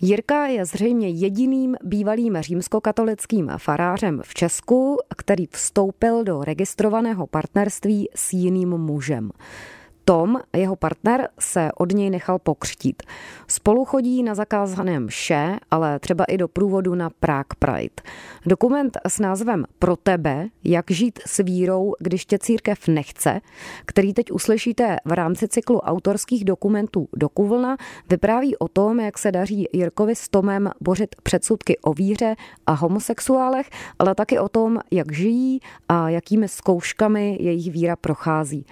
Jirka je zřejmě jediným bývalým římskokatolickým farářem v Česku, který vstoupil do registrovaného partnerství s jiným mužem. Tom, jeho partner, se od něj nechal pokřtít. Spolu chodí na zakázaném vše, ale třeba i do průvodu na Prague Pride. Dokument s názvem Pro tebe, jak žít s vírou, když tě církev nechce, který teď uslyšíte v rámci cyklu autorských dokumentů do Kuvlna, vypráví o tom, jak se daří Jirkovi s Tomem bořit předsudky o víře a homosexuálech, ale taky o tom, jak žijí a jakými zkouškami jejich víra prochází.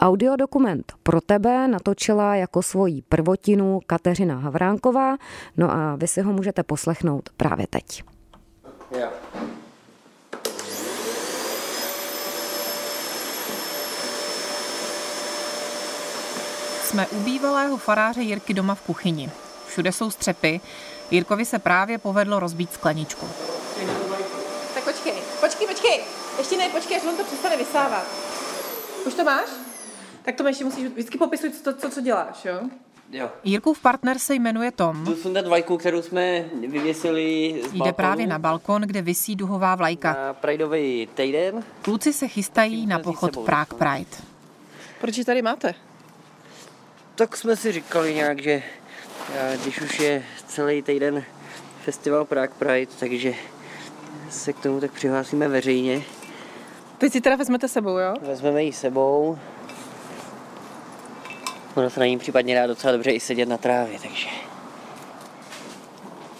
Audiodokument pro tebe natočila jako svoji prvotinu Kateřina Havránková, no a vy si ho můžete poslechnout právě teď. Yeah. Jsme u bývalého faráře Jirky doma v kuchyni. Všude jsou střepy. Jirkovi se právě povedlo rozbít skleničku. Tak počkej, počkej, počkej. Ještě ne, počkej, až on to přestane vysávat. Už to máš? Tak to ještě musíš vždycky popisovat, co, co, co děláš, jo? Jo. Jirkův partner se jmenuje Tom. Tu sundat vlajku, kterou jsme vyvěsili z Jde právě na balkon, kde visí duhová vlajka. Na Prideový týden. Kluci se chystají na pochod Prague Pride. Proč ji tady máte? Tak jsme si říkali nějak, že když už je celý týden festival Prague Pride, takže se k tomu tak přihlásíme veřejně. Teď si teda vezmete sebou, jo? Vezmeme ji sebou. Ono se na ní případně dá docela dobře i sedět na trávě, takže...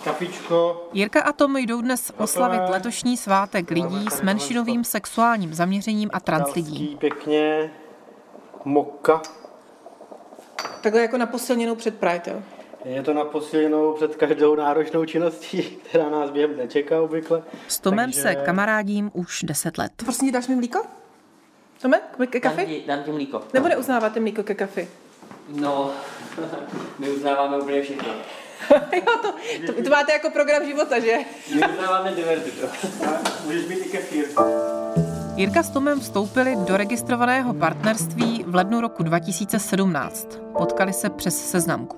Kapičko. Jirka a Tom jdou dnes oslavit letošní svátek lidí s menšinovým sexuálním zaměřením a translidí. Pěkně, moka. Takhle jako na posilněnou před Pride, jo? Je to na posílenou před každou náročnou činností, která nás během nečeká obvykle. S Tomem Takže... se kamarádím už 10 let. Prosím, dáš mi mlíko? Tome, ke kafe? Dám ti, dám ti mlíko. Nebo neuznáváte mlíko ke kafe? No, my uznáváme úplně všechno. jo, to, to, to, máte jako program života, že? My uznáváme diverzitu. Můžeš mít i kefír. Jirka s Tomem vstoupili do registrovaného partnerství v lednu roku 2017. Potkali se přes seznamku.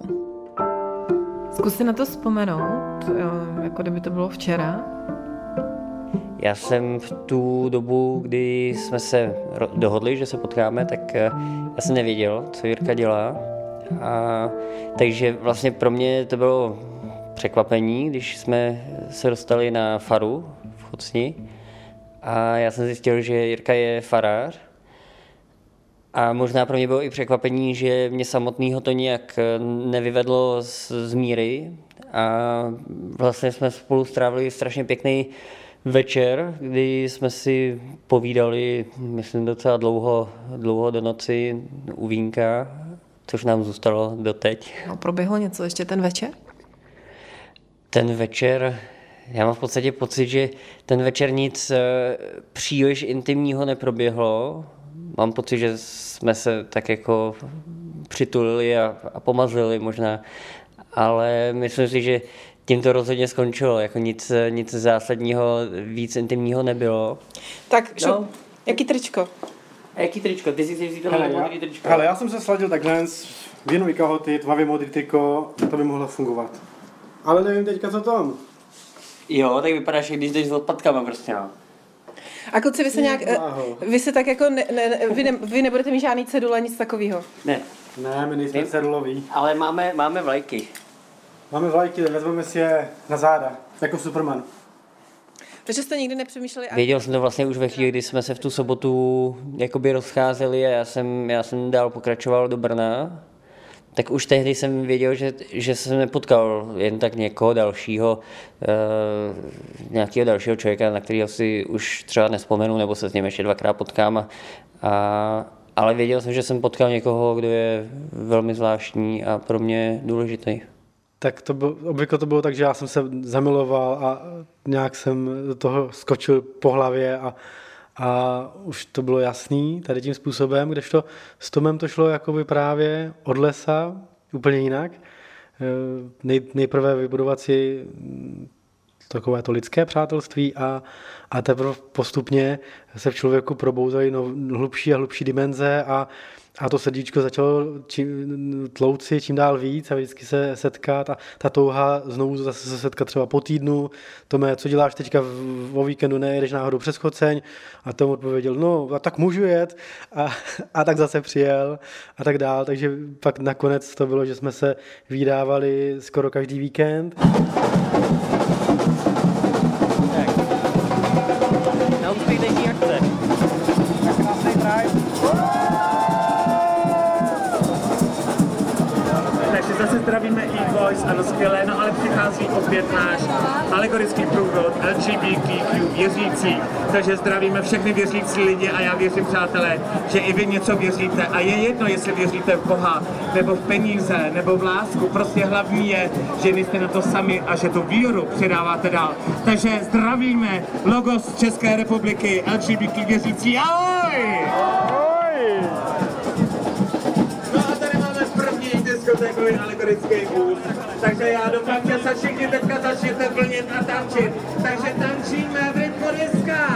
Zkus si na to vzpomenout, jako kdyby to bylo včera. Já jsem v tu dobu, kdy jsme se dohodli, že se potkáme, tak eh, já jsem nevěděl, co Jirka dělá. A, takže vlastně pro mě to bylo překvapení, když jsme se dostali na faru v Chocni. A já jsem zjistil, že Jirka je farář. A možná pro mě bylo i překvapení, že mě samotného to nějak nevyvedlo z, z míry. A vlastně jsme spolu strávili strašně pěkný večer, kdy jsme si povídali, myslím, docela dlouho, dlouho do noci u vínka, což nám zůstalo doteď. No, proběhlo něco ještě ten večer? Ten večer, já mám v podstatě pocit, že ten večer nic eh, příliš intimního neproběhlo. Mám pocit, že jsme se tak jako přitulili a, a pomazili možná, ale myslím si, že tím to rozhodně skončilo, jako nic, nic zásadního, víc intimního nebylo. Tak, šo, no. jaký tričko? A jaký tričko? Ty jsi si vzít hele, modrý tričko. Hele, já jsem se sladil takhle v jinou kahoty, tmavě modrý triko, to by mohlo fungovat. Ale nevím teďka, co tam. Jo, tak vypadáš, když jdeš s odpadkama prostě, no. A kluci, vy se nějak, eh, vy se tak jako, ne, ne, vy, ne, vy nebudete mít žádný cedule, nic takového? Ne. Ne, my nejsme ceduloví. Ale máme, máme vlajky. Máme vlajky, vezmeme si je na záda, jako Superman. Takže jste nikdy nepřemýšleli... Věděl jsem to vlastně už ve chvíli, kdy jsme se v tu sobotu jakoby rozcházeli a já jsem, já jsem dál pokračoval do Brna. Tak už tehdy jsem věděl, že, že jsem nepotkal jen tak někoho dalšího, uh, nějakého dalšího člověka, na kterého si už třeba nespomenu, nebo se s ním ještě dvakrát potkám. A, a, ale věděl jsem, že jsem potkal někoho, kdo je velmi zvláštní a pro mě důležitý tak to bylo, obvykle to bylo tak, že já jsem se zamiloval a nějak jsem do toho skočil po hlavě a, a už to bylo jasný tady tím způsobem, kdežto s Tomem to šlo jakoby právě od lesa úplně jinak. Eh, nej, nejprve vybudovat si takové to lidské přátelství a, a teprve postupně se v člověku probouzají no, hlubší a hlubší dimenze a a to srdíčko začalo čím, tlouci čím dál víc a vždycky se setkat a ta touha znovu zase se setkat třeba po týdnu. To mé, co děláš teďka o víkendu, nejedeš náhodou přes choceň? A tomu odpověděl, no a tak můžu jet. A, a tak zase přijel a tak dál. Takže pak nakonec to bylo, že jsme se vydávali skoro každý víkend. Zdravíme e-voice, ano skvělé, no ale přichází opět náš alegorický průvod LGBTQ věřící, takže zdravíme všechny věřící lidi a já věřím, přátelé, že i vy něco věříte. A je jedno, jestli věříte v Boha, nebo v peníze, nebo v lásku, prostě hlavní je, že nejste na to sami a že tu víru předáváte dál. Takže zdravíme logos České republiky, LGBT věřící, ahoj! Diskotékový alegorický vůz. Takže já doufám, že se všichni teďka začnete plnit a tančit. Takže tančíme v rytmu diska.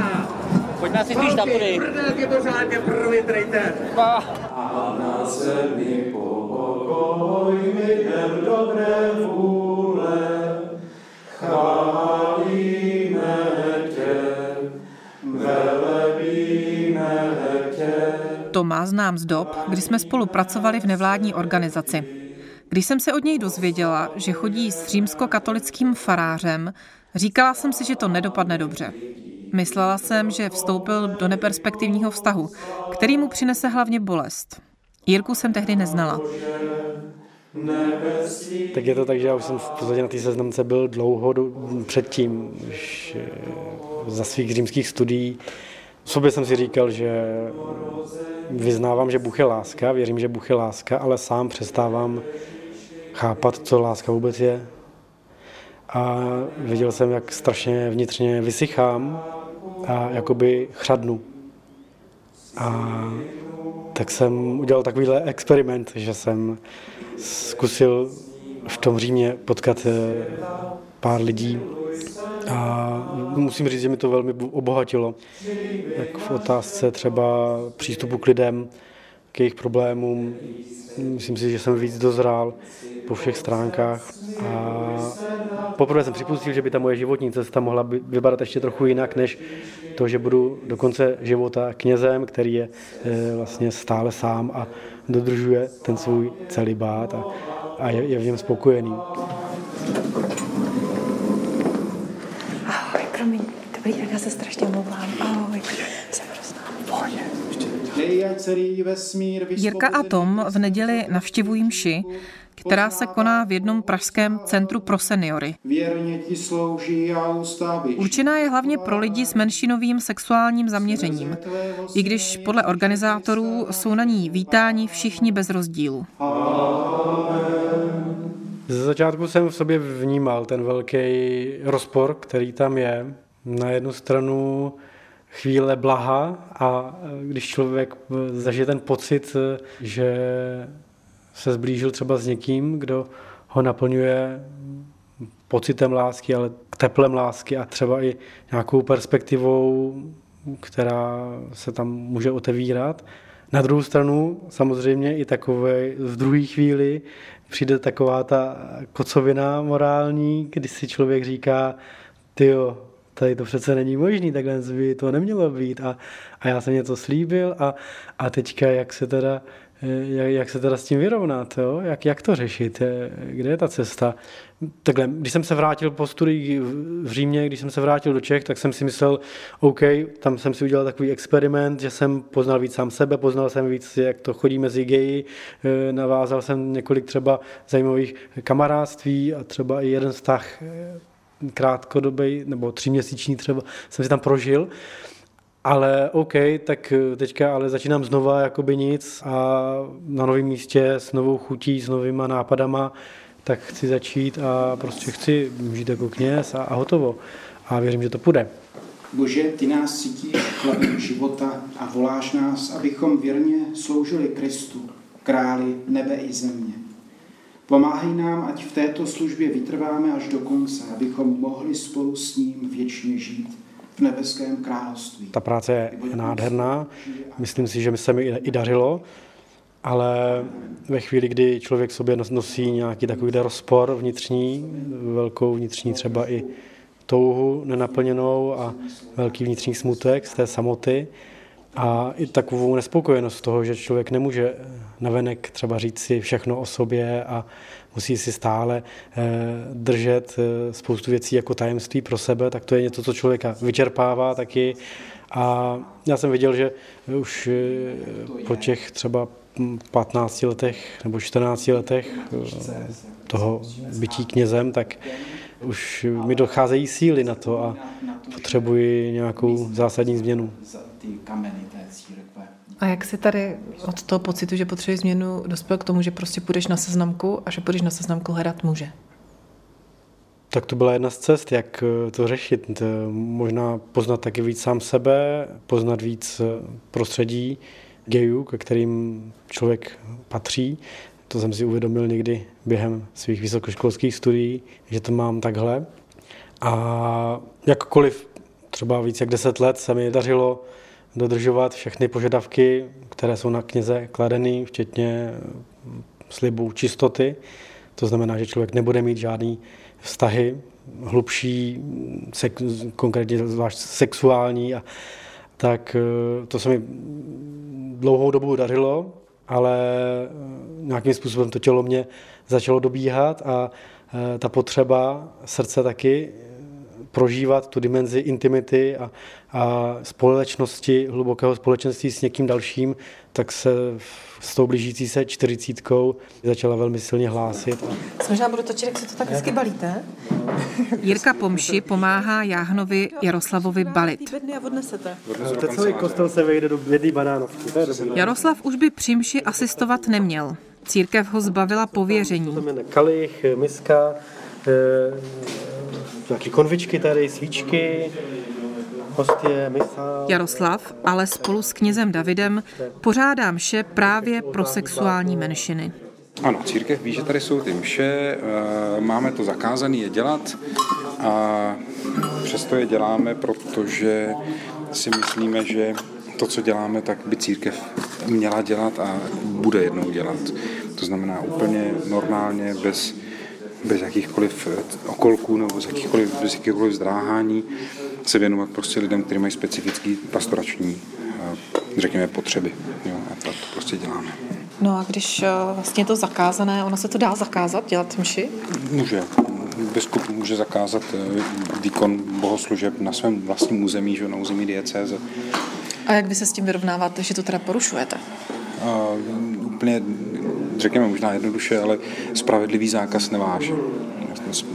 Pojďme si spíš na tudy. Prdelky pořádně provětrejte. A na zemi pokoj, lidem dobré vůle, chválíme tě, velebíme tě. To má znám z dob, kdy jsme spolu pracovali v nevládní organizaci. Když jsem se od něj dozvěděla, že chodí s římskokatolickým farářem, říkala jsem si, že to nedopadne dobře. Myslela jsem, že vstoupil do neperspektivního vztahu, který mu přinese hlavně bolest. Jirku jsem tehdy neznala. Tak je to tak, že já už jsem v podstatě na té seznamce byl dlouho předtím, už eh, za svých římských studií. V sobě jsem si říkal, že vyznávám, že Bůh je láska, věřím, že Bůh je láska, ale sám přestávám chápat, co láska vůbec je. A viděl jsem, jak strašně vnitřně vysychám a jakoby chřadnu. A tak jsem udělal takovýhle experiment, že jsem zkusil v tom Římě potkat eh, pár lidí a musím říct, že mi to velmi obohatilo. Jak v otázce třeba přístupu k lidem, k jejich problémům. Myslím si, že jsem víc dozrál po všech stránkách. A poprvé jsem připustil, že by ta moje životní cesta mohla vypadat ještě trochu jinak, než to, že budu do konce života knězem, který je eh, vlastně stále sám a dodržuje ten svůj celibát a, a je, je v něm spokojený. Ahoj, promiň, dobrý, tak já se strašně omlouvám. Ahoj, jsem hrozná. Jirka a Tom v neděli navštěvují mši, která se koná v jednom pražském centru pro seniory. Určená je hlavně pro lidi s menšinovým sexuálním zaměřením, i když podle organizátorů jsou na ní vítáni všichni bez rozdílu. Ze začátku jsem v sobě vnímal ten velký rozpor, který tam je. Na jednu stranu chvíle blaha a když člověk zažije ten pocit, že se zblížil třeba s někým, kdo ho naplňuje pocitem lásky, ale teplem lásky a třeba i nějakou perspektivou, která se tam může otevírat. Na druhou stranu samozřejmě i takové v druhé chvíli přijde taková ta kocovina morální, kdy si člověk říká, tyjo, tady to přece není možný, takhle by to nemělo být a, a já jsem něco slíbil a, a teďka jak se teda jak, jak se teda s tím vyrovnat, jo? Jak, jak to řešit, kde je ta cesta. Takhle, když jsem se vrátil po studii v Římě, když jsem se vrátil do Čech, tak jsem si myslel, OK, tam jsem si udělal takový experiment, že jsem poznal víc sám sebe, poznal jsem víc, jak to chodí mezi geji, eh, navázal jsem několik třeba zajímavých kamarádství a třeba i jeden vztah eh, krátkodobý nebo tříměsíční třeba jsem si tam prožil. Ale OK, tak teďka ale začínám znova jakoby nic a na novém místě s novou chutí, s novýma nápadama, tak chci začít a prostě chci žít jako kněz a, a hotovo. A věřím, že to půjde. Bože, ty nás cítíš hlavním života a voláš nás, abychom věrně sloužili Kristu, králi nebe i země. Pomáhej nám, ať v této službě vytrváme až do konce, abychom mohli spolu s ním věčně žít v nebeském království. Ta práce je nádherná, myslím si, že mi se mi i dařilo ale ve chvíli, kdy člověk sobě nosí nějaký takový rozpor vnitřní, velkou vnitřní třeba i touhu nenaplněnou a velký vnitřní smutek z té samoty a i takovou nespokojenost toho, že člověk nemůže navenek třeba říct si všechno o sobě a musí si stále eh, držet eh, spoustu věcí jako tajemství pro sebe, tak to je něco, co člověka vyčerpává taky. A já jsem viděl, že už eh, po těch třeba 15 letech nebo 14 letech toho bytí knězem, tak už mi docházejí síly na to a potřebuji nějakou zásadní změnu. A jak si tady od toho pocitu, že potřebuješ změnu, dospěl k tomu, že prostě půjdeš na seznamku a že půjdeš na seznamku hledat muže? Tak to byla jedna z cest, jak eh, to řešit. Možná poznat taky víc sám sebe, poznat víc eh, prostředí gejů, ke kterým člověk patří. To jsem si uvědomil někdy během svých vysokoškolských studií, že to mám takhle. A jakkoliv třeba víc jak deset let se mi dařilo dodržovat všechny požadavky, které jsou na kněze kladeny, včetně slibu čistoty. To znamená, že člověk nebude mít žádný vztahy hlubší, sek, konkrétně zvlášť sexuální. A, tak eh, to se mi dlouhou dobu dařilo, ale eh, nějakým způsobem to tělo mě začalo dobíhat a eh, ta potřeba srdce taky prožívat tu dimenzi intimity a, a společnosti, hlubokého společenství s někým dalším, tak se s tou blížící se čtyřicítkou začala velmi silně hlásit. Možná budu točit, jak se to tak hezky balíte. Jirka Pomši pomáhá Jáhnovi Jaroslavovi balit. a odnesete. To celý kostel se vejde do jedné banánovky. Jaroslav už by při mši asistovat neměl. Církev ho zbavila pověření. Kalich, miska, nějaké konvičky tady, svíčky, hostie, misa. Jaroslav, ale spolu s knězem Davidem pořádá mše právě pro sexuální menšiny. Ano, církev ví, že tady jsou ty mše, eh, máme to zakázané je dělat a přesto je děláme, protože si myslíme, že to, co děláme, tak by církev měla dělat a bude jednou dělat. To znamená úplně normálně, bez bez jakýchkoliv eh, okolků nebo bez jakýchkoliv, bez jakýchkoliv zdráhání se věnovat prostě lidem, kteří mají specifický pastorační, eh, řekněme, potřeby. Jo, a to, to prostě děláme. No a když eh, vlastně je to zakázané, ono se to dá zakázat, dělat mši? Může. Biskup může zakázat výkon bohoslužeb na svém vlastním území, že na území diecéze. A jak vy se s tím vyrovnáváte, že to teda porušujete? Uh, úplně řekněme možná jednoduše, ale spravedlivý zákaz neváží.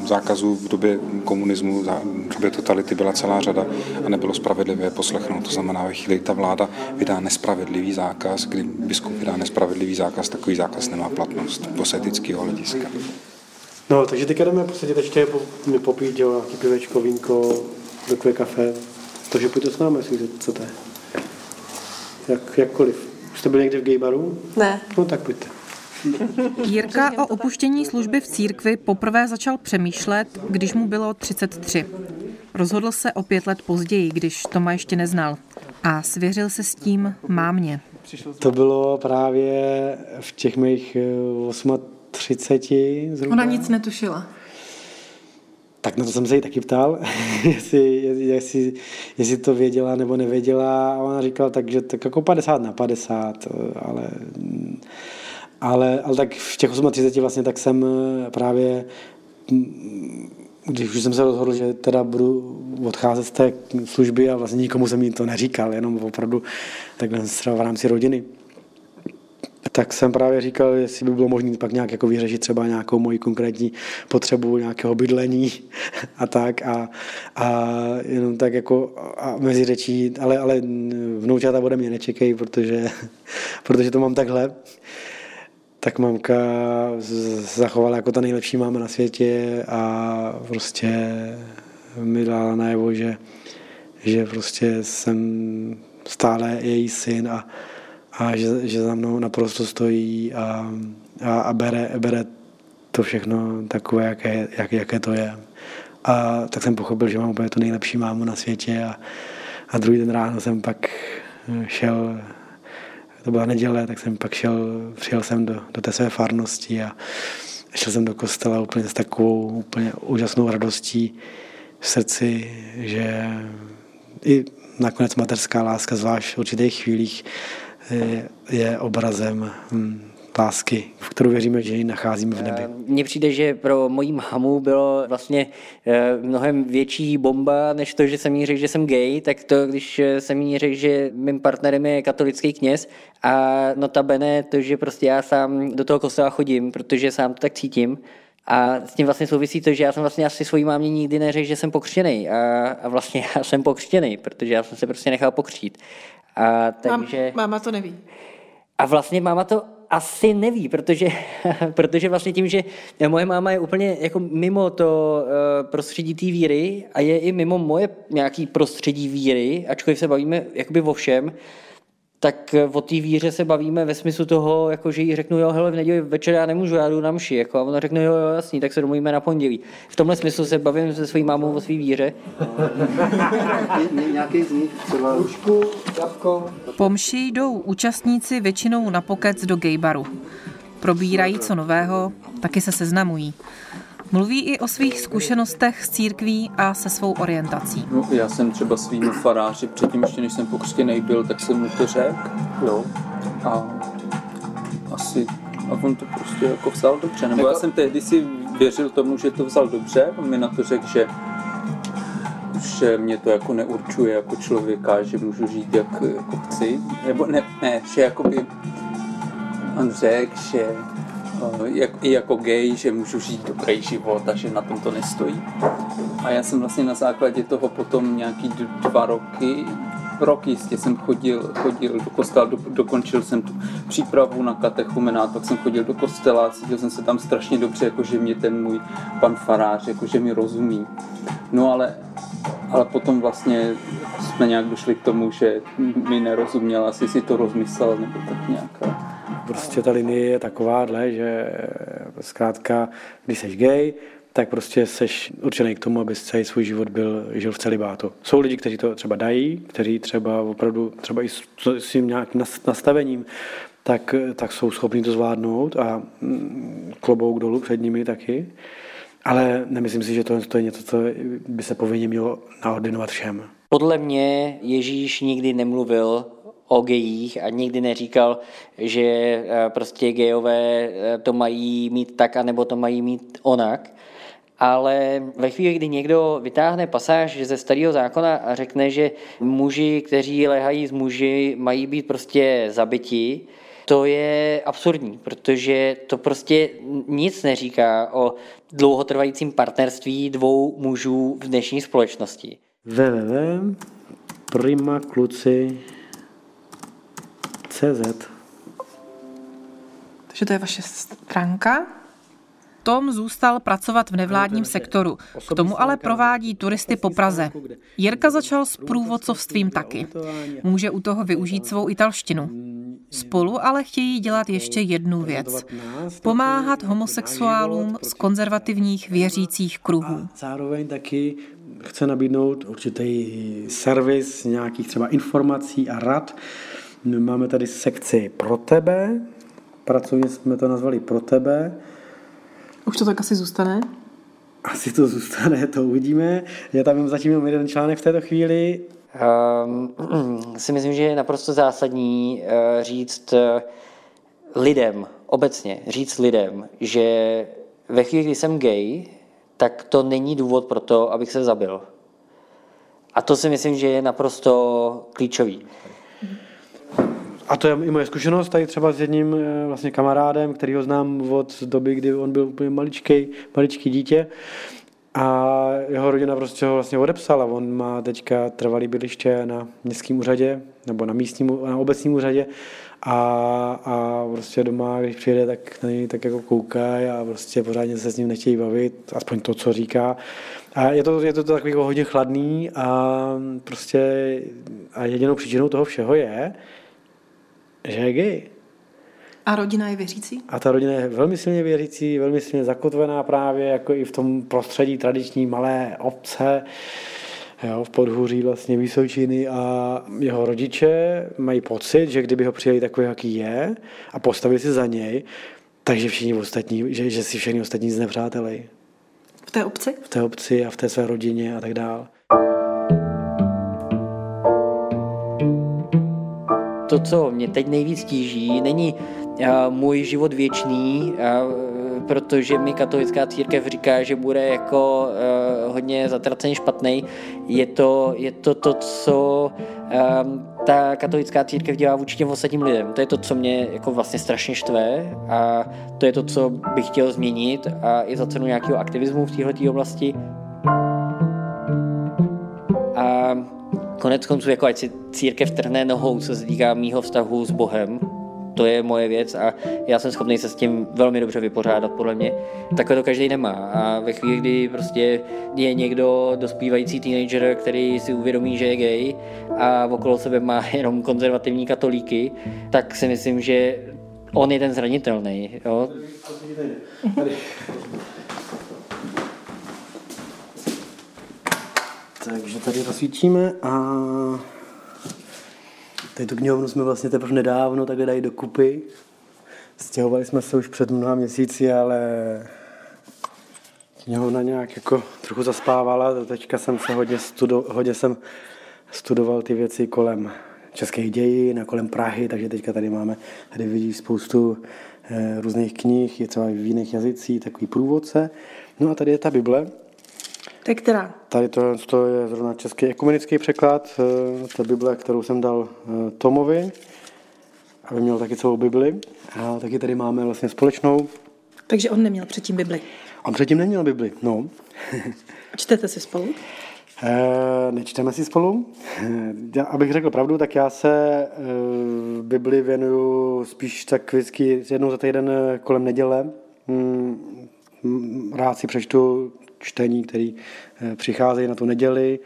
Zákazů v době komunismu, v době totality byla celá řada a nebylo spravedlivé poslechnout. To znamená, ve chvíli, ta vláda vydá nespravedlivý zákaz, kdy biskup vydá nespravedlivý zákaz, takový zákaz nemá platnost po etického hlediska. No, takže teďka jdeme posadit ještě mi popít, jo, nějaký pivečko, vínko, takové kafe. Takže pojďte s námi, jestli chcete. Jak, jakkoliv. Už jste byli někdy v gaybaru? Ne. No tak pojďte. Jirka o opuštění služby v církvi poprvé začal přemýšlet, když mu bylo 33. Rozhodl se o pět let později, když Toma ještě neznal. A svěřil se s tím mámě. To bylo právě v těch mých 38 eh, zhruba. Ona nic netušila. Tak na to jsem se jí taky ptal, jestli, jestli, jestli to věděla nebo nevěděla. A ona říkala tak, že tak jako 50 na 50, eh, ale ale, ale tak v těch 38 vlastně tak jsem eh, právě mm, když už jsem se rozhodl, že teda budu odcházet z té služby a vlastně nikomu jsem jí to neříkal, jenom opravdu takhle třeba v rámci rodiny, tak jsem právě říkal, jestli by bylo možné pak nějak jako vyřešit třeba nějakou moji konkrétní potřebu nějakého bydlení a tak a, a jenom tak jako a mezi řečí, ale, ale vnoučata ode mě nečekají, protože, protože to mám takhle tak mamka zachovala jako ta nejlepší máma na světě a prostě mi dala najevo, že, že prostě jsem stále její syn a, a že, že za mnou naprosto stojí a, a, a bere, bere to všechno takové, jaké, jak, jaké to je. A tak jsem pochopil, že mám úplně tu nejlepší mámu na světě a, a druhý den ráno jsem pak šel to byla neděle, tak jsem pak šel, přijel jsem do, do té své farnosti a šel jsem do kostela úplně s takovou úplně úžasnou radostí v srdci, že i nakonec mateřská láska, zvlášť v určitých chvílích, je, je obrazem hm, lásky, v kterou věříme, že ji nacházíme v nebi. Mně přijde, že pro mojí mámu bylo vlastně eh, mnohem větší bomba, než to, že jsem jí řekl, že jsem gay, tak to, když eh, jsem jí řekl, že mým partnerem je katolický kněz a notabene to, že prostě já sám do toho kostela chodím, protože sám to tak cítím, a s tím vlastně souvisí to, že já jsem vlastně asi svojí mámě nikdy neřekl, že jsem pokřtěný. A, a vlastně já jsem pokřtěný, protože já jsem se prostě nechal pokřtít. A takže... Mám, máma to neví. A vlastně máma to asi neví, protože, protože vlastně tím, že moje máma je úplně jako mimo to uh, prostředí té víry a je i mimo moje nějaký prostředí víry, ačkoliv se bavíme jakoby o všem, tak o té víře se bavíme ve smyslu toho, jako že jí řeknu, jo, hele, v neděli večer já nemůžu, já jdu na mši, jako, a ona řekne, jo, jo, jasný, tak se domluvíme na pondělí. V tomhle smyslu se bavím se svojí mámou o své víře. Nějaký z nich třeba rušku, kapko. Po mši jdou účastníci většinou na pokec do gaybaru. Probírají co nového, taky se seznamují. Mluví i o svých zkušenostech s církví a se svou orientací. No, já jsem třeba svým faráři, předtím ještě než jsem pokřtěný byl, tak jsem mu to řekl. No. A asi a on to prostě jako vzal dobře. Nebo já jsem tehdy si věřil tomu, že to vzal dobře. On mi na to řekl, že že mě to jako neurčuje jako člověka, že můžu žít jak jako chci. Nebo ne, ne že jakoby on řekl, že jak, i jako gay, že můžu žít dobrý život a že na tom to nestojí. A já jsem vlastně na základě toho potom nějaký dva roky, rok jistě jsem chodil, chodil do kostela, do, dokončil jsem tu přípravu na katechumenát, pak jsem chodil do kostela, cítil jsem se tam strašně dobře, jako že mě ten můj pan farář, jako že mi rozumí. No ale, ale potom vlastně jsme nějak došli k tomu, že mi nerozuměl, asi si to rozmyslel, nebo tak nějak prostě ta linie je takováhle, že zkrátka, když jsi gay, tak prostě seš určený k tomu, aby celý svůj život byl, žil v celibátu. Jsou lidi, kteří to třeba dají, kteří třeba opravdu, třeba i s, s tím nějakým nastavením, tak, tak jsou schopni to zvládnout a mm, klobouk dolů před nimi taky. Ale nemyslím si, že to, to je něco, co by se povinně mělo naordinovat všem. Podle mě Ježíš nikdy nemluvil o gejích a nikdy neříkal, že eh, prostě gejové eh, to mají mít tak, anebo to mají mít onak. Ale ve chvíli, kdy někdo vytáhne pasáž ze starého zákona a řekne, že muži, kteří lehají z muži, mají být prostě zabiti, to je absurdní, protože to prostě nic neříká o dlouhotrvajícím partnerství dvou mužů v dnešní společnosti. www. CZ. Takže to je vaše stránka. Tom zůstal pracovat v nevládním sektoru. K tomu ale provádí turisty po Praze. Jirka začal s průvodcovstvím taky. Může u toho využít svou italštinu. Spolu ale chtějí dělat ještě jednu věc. Pomáhat homosexuálům z konzervativních věřících kruhů. Zároveň taky chce nabídnout určitý servis nějakých třeba informací a rad my máme tady sekci pro tebe, pracovně jsme to nazvali pro tebe. Už to tak asi zůstane? Asi to zůstane, to uvidíme. Já tam zatím jenom jeden článek v této chvíli. Um, si myslím, že je naprosto zásadní uh, říct uh, lidem, obecně říct lidem, že ve chvíli, kdy jsem gay, tak to není důvod pro to, abych se zabil. A to si myslím, že je naprosto klíčový. A to je i moje zkušenost tady třeba s jedním eh, vlastně kamarádem, který ho znám od doby, kdy on byl úplně maličký, maličký dítě. A jeho rodina prostě ho vlastně odepsala. On má teďka trvalý bydliště na městském úřadě nebo na místním, na obecním úřadě a, a prostě doma, když přijede, tak na něj tak jako koukají a prostě pořádně se s ním nechtějí bavit, aspoň to, co říká. A je to, je to takový jako hodně chladný a prostě a jedinou příčinou toho všeho je, že je gay. A rodina je věřící? A ta rodina je velmi silně věřící, velmi silně zakotvená právě jako i v tom prostředí tradiční malé obce, jo, v podhůří vlastně Vysočiny a jeho rodiče mají pocit, že kdyby ho přijeli takový, jaký je a postavili si za něj, takže všichni ostatní, že, že si všichni ostatní znepřáteli. V té obci? V té obci a v té své rodině a tak dále. To, co mě teď nejvíc tíží, není uh, můj život věčný, uh, protože mi katolická církev říká, že bude jako uh, hodně zatraceně špatný. Je to, je to to, co um, ta katolická církev dělá vůči těm ostatním lidem. To je to, co mě jako vlastně strašně štve a to je to, co bych chtěl změnit a i za cenu nějakého aktivismu v této oblasti. A konec konců, jako ať si církev trhne nohou, co se týká mýho vztahu s Bohem, to je moje věc a já jsem schopný se s tím velmi dobře vypořádat, podle mě. Takhle to každý nemá a ve chvíli, kdy prostě je někdo dospívající teenager, který si uvědomí, že je gay a okolo sebe má jenom konzervativní katolíky, tak si myslím, že on je ten zranitelný. Jo? Takže tady rozsvítíme a Tady tu knihovnu jsme vlastně teprve nedávno takhle dali dokupy. Stěhovali jsme se už před mnoha měsíci, ale knihovna nějak jako trochu zaspávala. Teďka jsem se hodně, studo, hodně jsem studoval ty věci kolem českých dějin a kolem Prahy, takže teďka tady máme, tady vidíš spoustu eh, různých knih, je třeba v jiných jazycích, takový průvodce. No a tady je ta Bible, to je která? Tady to, to je zrovna český ekumenický překlad, eh, ta Bible, kterou jsem dal eh, Tomovi, aby měl taky celou Bibli. A taky tady máme vlastně společnou. Takže on neměl předtím Bibli? On předtím neměl Bibli, no. Čtete si spolu? E, nečteme si spolu. Já, abych řekl pravdu, tak já se e, Bibli věnuju spíš tak vždycky jednou za týden kolem neděle. Mm, rád si přečtu čtení, který eh, přicházejí na tu neděli,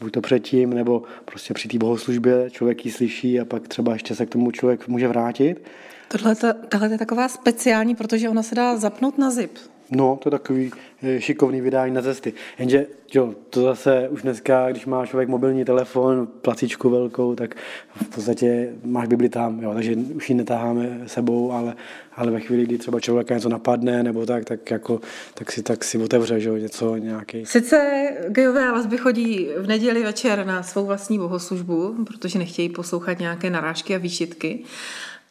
buď to předtím, nebo prostě při té bohoslužbě člověk ji slyší a pak třeba ještě se k tomu člověk může vrátit. Tohle, tohle je taková speciální, protože ona se dá zapnout na zip. No, to je takový eh, šikovný vydání na cesty. Jenže jo, to zase už dneska, když má člověk mobilní telefon, placičku velkou, tak v podstatě máš Bibli tam, jo, takže už ji netáháme sebou, ale, ale ve chvíli, kdy třeba člověka něco napadne, nebo tak, tak, jako, tak, si, tak si otevře že, něco nějaký. Sice gejové lesby chodí v neděli večer na svou vlastní bohoslužbu, protože nechtějí poslouchat nějaké narážky a výšitky,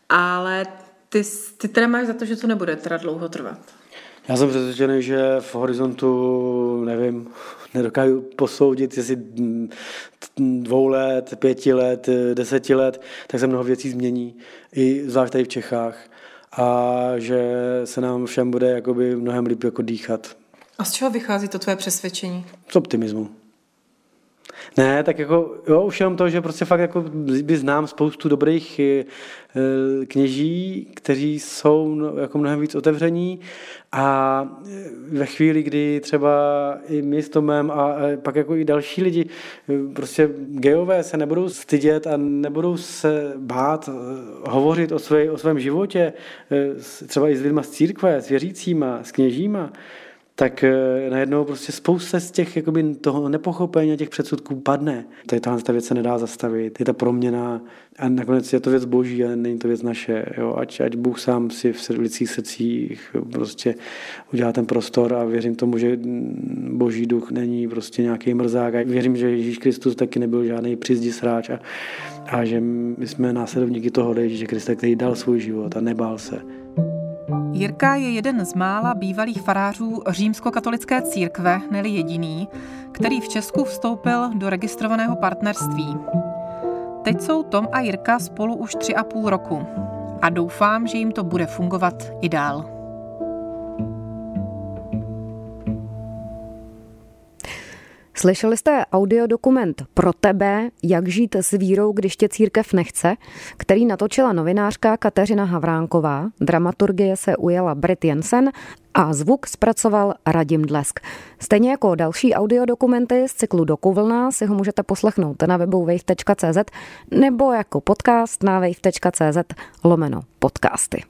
ale ty, ty teda máš za to, že to nebude teda dlouho trvat. Já jsem přesvědčený, že v horizontu, nevím, nedokážu posoudit, jestli dvou let, pěti let, deseti let, tak se mnoho věcí změní, i zvlášť tady v Čechách. A že se nám všem bude jakoby mnohem líp jako dýchat. A z čeho vychází to tvoje přesvědčení? Z optimismu. Ne, tak jako, jo, už jenom to, že prostě fakt jako by znám spoustu dobrých eh, kněží, kteří jsou jako mnohem víc otevření. A eh, ve chvíli, kdy třeba i my s Tomem a pak jako i další lidi, eh, prostě geové se nebudou stydět a nebudou se bát hovořit o, své, o svém životě, třeba i s lidma z církve, s věřícíma, s kněžíma, tak eh, najednou prostě spousta z těch jakoby, toho nepochopení a těch předsudků padne. Tady tahle ta věc se nedá zastavit, je ta proměna a nakonec je to věc boží a není to věc naše. Jo? Ať, ať Bůh sám si v lidských srdcích prostě udělá ten prostor a věřím tomu, že boží duch není prostě nějaký mrzák a věřím, že Ježíš Kristus taky nebyl žádný přizdi sráč a, a že my jsme následovníky toho Ježíše Krista, který dal svůj život a nebál se. Jirka je jeden z mála bývalých farářů římskokatolické církve, neli jediný, který v Česku vstoupil do registrovaného partnerství. Teď jsou Tom a Jirka spolu už tři a půl roku a doufám, že jim to bude fungovat i dál. Slyšeli jste audiodokument pro tebe, jak žít s vírou, když tě církev nechce, který natočila novinářka Kateřina Havránková. Dramaturgie se ujela Brit Jensen a zvuk zpracoval Radim Dlesk. Stejně jako další audiodokumenty z cyklu Dokuvlna si ho můžete poslechnout na webu wave.cz nebo jako podcast na wave.cz lomeno podcasty.